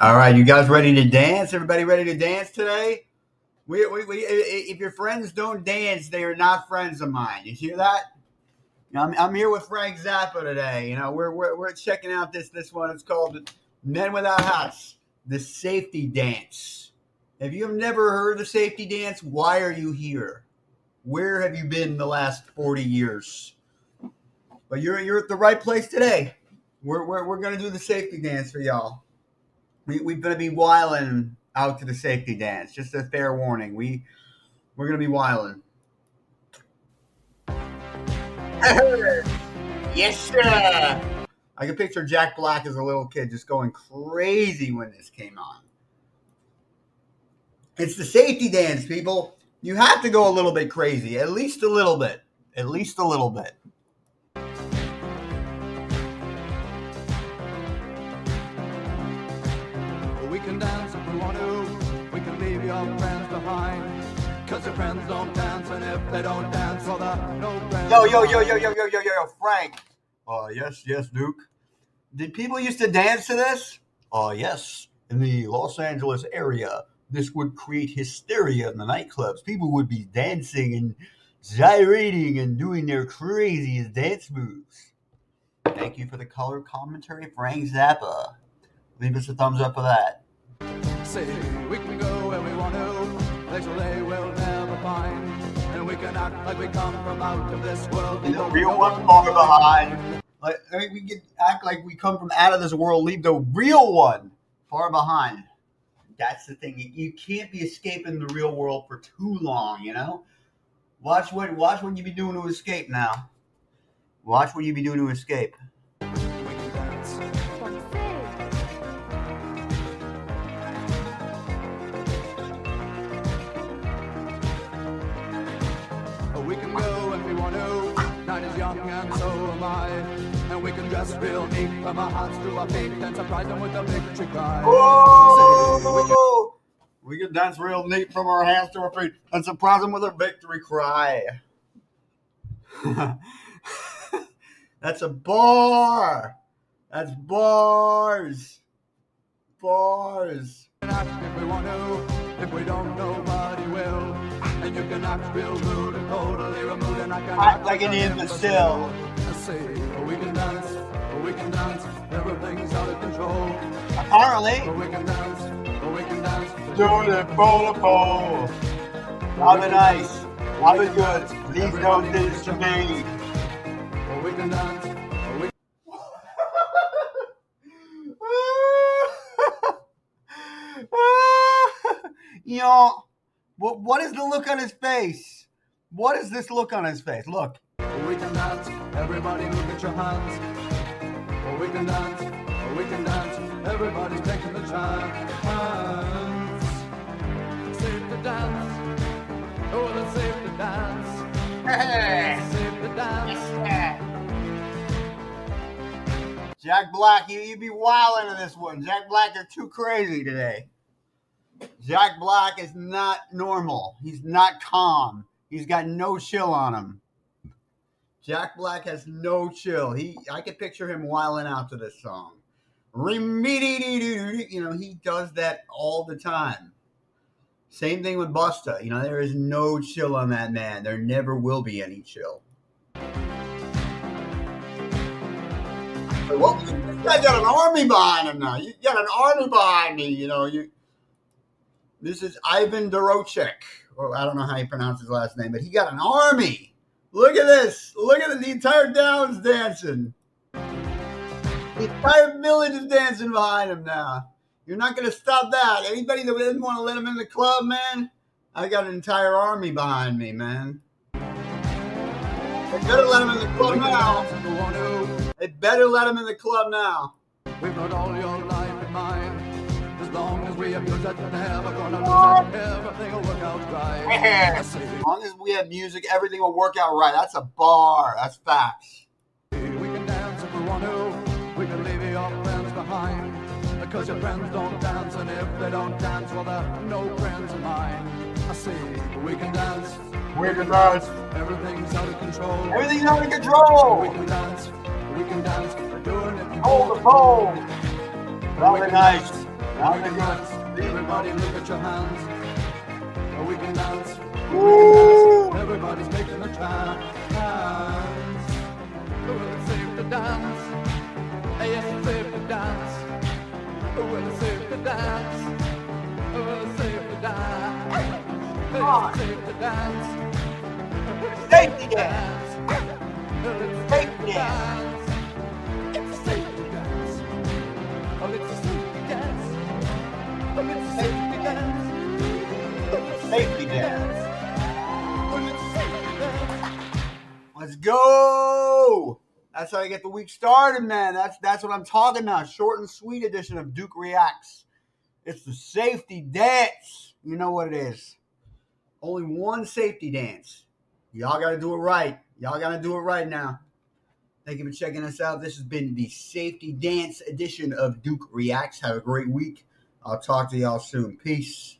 All right, you guys ready to dance? Everybody ready to dance today? We, we, we, if your friends don't dance, they are not friends of mine. You hear that? I'm, I'm here with Frank Zappa today. You know, we're, we're, we're checking out this this one. It's called Men Without Hats, the safety dance. If you have never heard the safety dance, why are you here? Where have you been the last 40 years? But you're you're at the right place today. We're, we're, we're going to do the safety dance for y'all. We, we're to be wiling out to the safety dance. Just a fair warning. We, we're going to be wiling. yes, sir. I can picture Jack Black as a little kid just going crazy when this came on. It's the safety dance, people. You have to go a little bit crazy, at least a little bit. At least a little bit. can dance if we want to. We can leave your friends behind. Cause your friends don't dance, and if they don't dance, well, they're no friends. Yo, yo, yo, yo, yo, yo, yo, yo, Frank. Uh, yes, yes, Duke. Did people used to dance to this? Uh, yes. In the Los Angeles area, this would create hysteria in the nightclubs. People would be dancing and gyrating and doing their craziest dance moves. Thank you for the color commentary, Frank Zappa. Leave us a thumbs up for that. Say we can go where we want to, places they will never find. And we can act like we come from out of this world. The real one far behind. Like we can act like we come from out of this world, leave the real one far behind. That's the thing. You can't be escaping the real world for too long, you know? Watch what watch what you be doing to escape now. Watch what you be doing to escape. We can go when we want to. Night is young and so am I. And we can dress real neat from our hearts to our feet and surprise them with a victory cry. We can- Oh, we can dance real neat from our hands to our feet and surprise them with a victory cry. That's a bar. That's bars. Bars. if we want to. If we don't, nobody will. And you can act real rude and totally removed. And I can Act like an imbecile. I say, we can dance, we can dance. Everything's out of control. Apparently, we can dance, we can dance. doing it bowl of bowl. It nice. Love it good. Please don't do this to me. We can dance, know, what, what is the look on his face? What is this look on his face? Look. We can dance. Everybody look at your hands. We can dance. We can dance. Everybody's taking the chance. Safe to dance. Oh, it's safe to dance. To dance. Jack Black, you, you be wild into this one. Jack Black, you're too crazy today. Jack Black is not normal. He's not calm. He's got no chill on him. Jack Black has no chill. He, I can picture him wiling out to this song. You know, he does that all the time. Same thing with Busta. You know, there is no chill on that man. There never will be any chill. This guy got an army behind him now? You got an army behind me, you know. You this is Ivan Doroschuk, or oh, I don't know how you pronounce his last name, but he got an army. Look at this. Look at. The entire town's dancing. The entire village is dancing behind him now. You're not gonna stop that. Anybody that didn't want to let him in the club, man, I got an entire army behind me, man. They better let him in the club now. To. They better let him in the club now. Long as we abuse it, never gonna lose it. Everything will work out right. I As long as we have music, everything will work out right. That's a bar. That's facts. we can dance if we want to. We can leave your friends behind. Because your friends don't dance, and if they don't dance, well, they're no friends of mine. I see, we can dance. We can dance. Everything's out of control. Everything's out of control. We can dance. We can dance. We're doing it. Hold the pole. Love it nice. We can dance. Everybody look at your hands. Oh, we can dance. We can dance. Everybody's making a chance. Oh, it's safe to dance. Yes, it's safe to dance. Oh, it's safe to dance. Oh, it's safe to dance. Oh, it's safe to dance. Safety dance. Safety dance. That's how you get the week started, man. That's that's what I'm talking about. Short and sweet edition of Duke Reacts. It's the safety dance. You know what it is. Only one safety dance. Y'all got to do it right. Y'all got to do it right now. Thank you for checking us out. This has been the safety dance edition of Duke Reacts. Have a great week. I'll talk to y'all soon. Peace.